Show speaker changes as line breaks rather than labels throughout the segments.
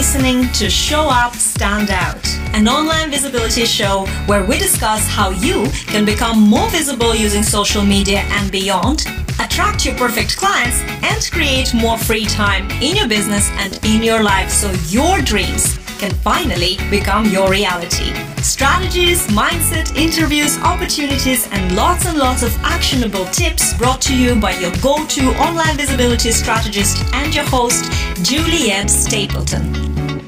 listening to Show Up, Stand Out, an online visibility show where we discuss how you can become more visible using social media and beyond, attract your perfect clients, and create more free time in your business and in your life. So your dreams can finally become your reality. Strategies, mindset, interviews, opportunities, and lots and lots of actionable tips brought to you by your go to online visibility strategist and your host, Juliet Stapleton.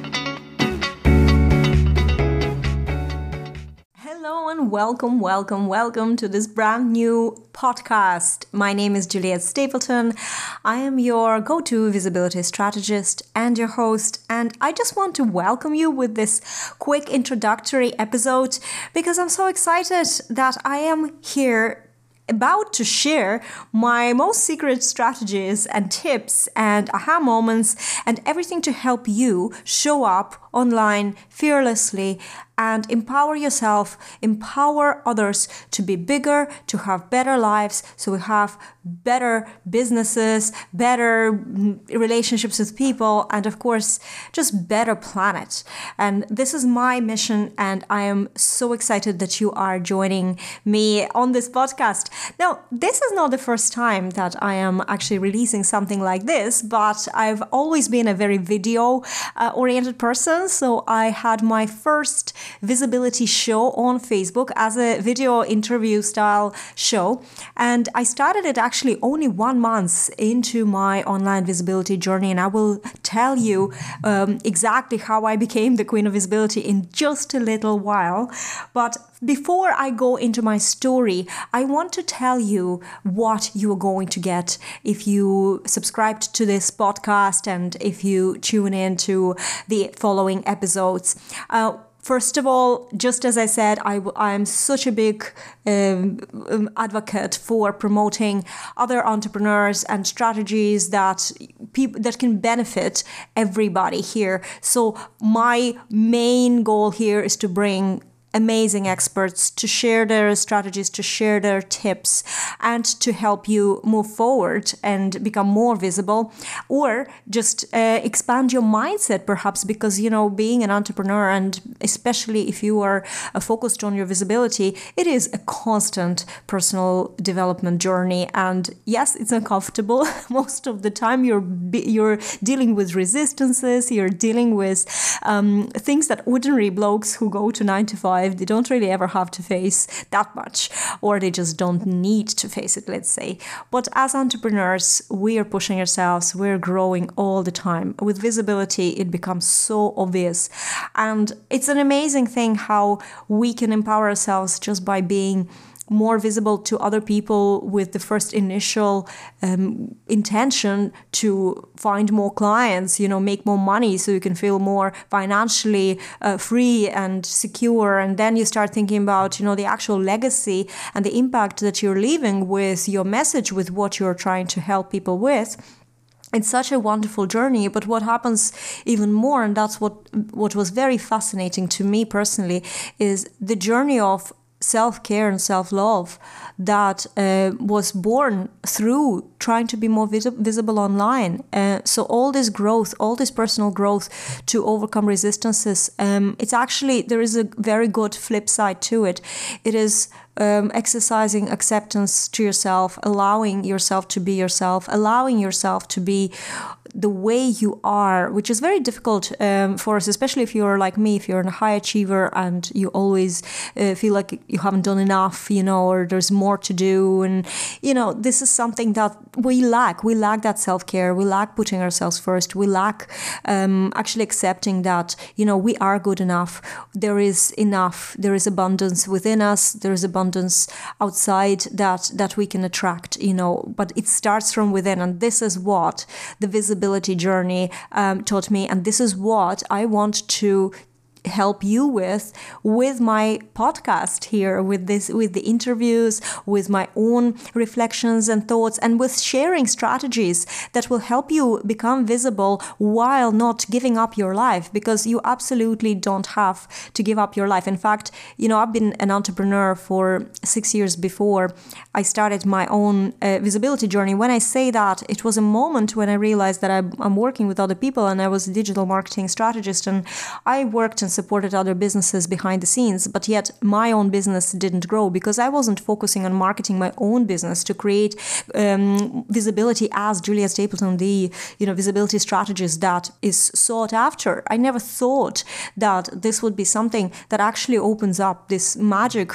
Welcome, welcome, welcome to this brand new podcast. My name is Juliet Stapleton. I am your go to visibility strategist and your host, and I just want to welcome you with this quick introductory episode because I'm so excited that I am here about to share my most secret strategies and tips and aha moments and everything to help you show up online fearlessly and empower yourself, empower others to be bigger, to have better lives, so we have better businesses, better relationships with people, and of course, just better planet. And this is my mission, and I am so excited that you are joining me on this podcast. Now, this is not the first time that I am actually releasing something like this, but I've always been a very video uh, oriented person so I had my first visibility show on Facebook as a video interview style show. And I started it actually only one month into my online visibility journey. And I will tell you um, exactly how I became the queen of visibility in just a little while. But before I go into my story, I want to tell you what you are going to get if you subscribed to this podcast and if you tune in to the following episodes. Uh, First of all, just as I said, I, I'm such a big um, um, advocate for promoting other entrepreneurs and strategies that people that can benefit everybody here. So my main goal here is to bring amazing experts to share their strategies, to share their tips, and to help you move forward and become more visible, or just uh, expand your mindset, perhaps, because you know, being an entrepreneur, and especially if you are uh, focused on your visibility, it is a constant personal development journey. And yes, it's uncomfortable most of the time. You're you're dealing with resistances, you're dealing with um, things that ordinary blokes who go to nine to five life, they don't really ever have to face that much, or they just don't need to face it, let's say. But as entrepreneurs, we are pushing ourselves, we're growing all the time. With visibility, it becomes so obvious. And it's an amazing thing how we can empower ourselves just by being more visible to other people with the first initial um, intention to find more clients, you know, make more money so you can feel more financially uh, free and secure. And then you start thinking about, you know, the actual legacy and the impact that you're leaving with your message, with what you're trying to help people with it's such a wonderful journey but what happens even more and that's what what was very fascinating to me personally is the journey of self care and self love that uh, was born through trying to be more vis- visible online. Uh, so, all this growth, all this personal growth to overcome resistances, um, it's actually, there is a very good flip side to it. It is um, exercising acceptance to yourself, allowing yourself to be yourself, allowing yourself to be the way you are, which is very difficult um, for us, especially if you're like me, if you're a high achiever and you always uh, feel like you haven't done enough, you know, or there's more to do. And, you know, this is something that we lack. We lack that self care. We lack putting ourselves first. We lack um, actually accepting that, you know, we are good enough. There is enough. There is abundance within us. There is abundance outside that, that we can attract, you know, but it starts from within. And this is what the visibility journey um, taught me. And this is what I want to help you with with my podcast here with this with the interviews with my own reflections and thoughts and with sharing strategies that will help you become visible while not giving up your life because you absolutely don't have to give up your life. In fact you know I've been an entrepreneur for 6 years before I started my own uh, visibility journey. When I say that it was a moment when I realized that I'm, I'm working with other people and I was a digital marketing strategist and I worked and supported other businesses behind the scenes, but yet my own business didn't grow because I wasn't focusing on marketing my own business to create um, visibility as Juliet Stapleton, the you know visibility strategist that is sought after. I never thought that this would be something that actually opens up this magic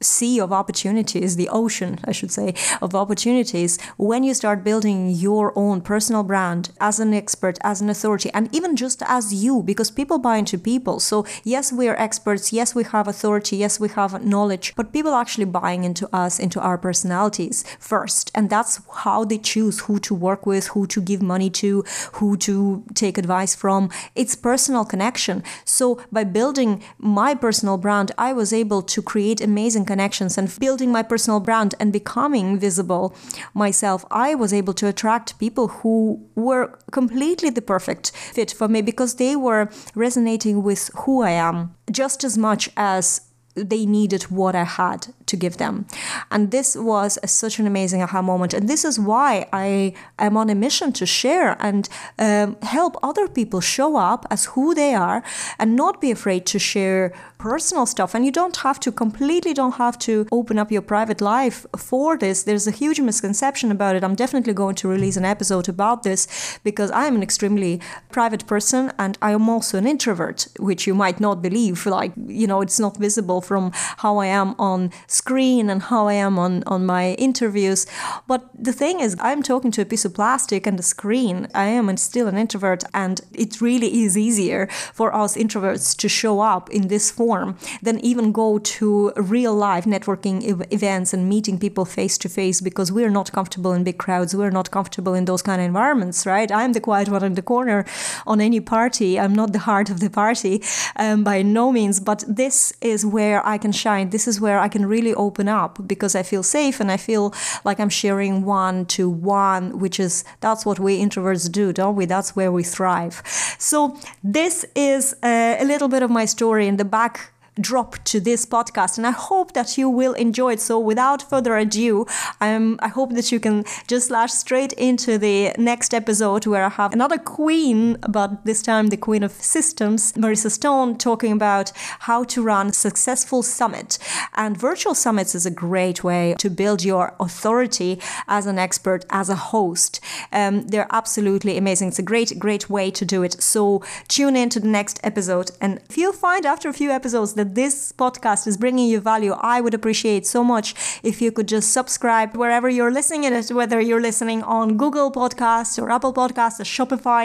sea of opportunities, the ocean, I should say, of opportunities when you start building your own personal brand as an expert, as an authority, and even just as you, because people buy into people. So, yes, we are experts. Yes, we have authority. Yes, we have knowledge, but people actually buying into us, into our personalities first. And that's how they choose who to work with, who to give money to, who to take advice from. It's personal connection. So, by building my personal brand, I was able to create amazing connections and building my personal brand and becoming visible myself. I was able to attract people who were completely the perfect fit for me because they were resonating with who I am just as much as they needed what I had to give them. And this was a, such an amazing aha moment. And this is why I am on a mission to share and um, help other people show up as who they are and not be afraid to share personal stuff. And you don't have to completely don't have to open up your private life for this. There's a huge misconception about it. I'm definitely going to release an episode about this because I am an extremely private person and I am also an introvert, which you might not believe. Like, you know, it's not visible from how I am on screen and how I am on, on my interviews. But the thing is, I'm talking to a piece of plastic and a screen. I am still an introvert, and it really is easier for us introverts to show up in this form than even go to real life networking ev- events and meeting people face to face because we're not comfortable in big crowds. We're not comfortable in those kind of environments, right? I'm the quiet one in the corner on any party. I'm not the heart of the party um, by no means, but this is where I can shine. This is where I can really open up because I feel safe and I feel like I'm sharing one to one, which is that's what we introverts do, don't we? That's where we thrive. So, this is a, a little bit of my story in the back drop to this podcast and i hope that you will enjoy it. So without further ado um, i hope that you can just slash straight into the next episode where i have another queen but this time the queen of systems marissa stone talking about how to run a successful summit and virtual summits is a great way to build your authority as an expert as a host um, they're absolutely amazing it's a great great way to do it so tune in to the next episode and if you find after a few episodes that this podcast is bringing you value, I would appreciate so much if you could just subscribe wherever you're listening it, whether you're listening on Google Podcasts or Apple Podcasts or Spotify.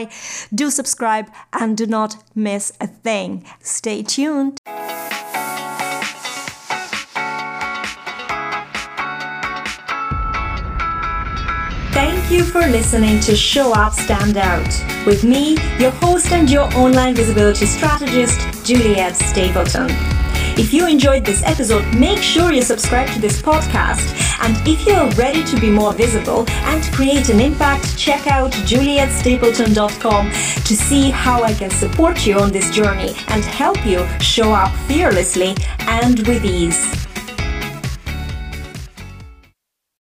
Do subscribe and do not miss a thing. Stay tuned. Thank you for listening to Show Up Stand Out with me, your host and your online visibility strategist, Juliet Stapleton. If you enjoyed this episode, make sure you subscribe to this podcast. And if you are ready to be more visible and create an impact, check out julietstapleton.com to see how I can support you on this journey and help you show up fearlessly and with ease.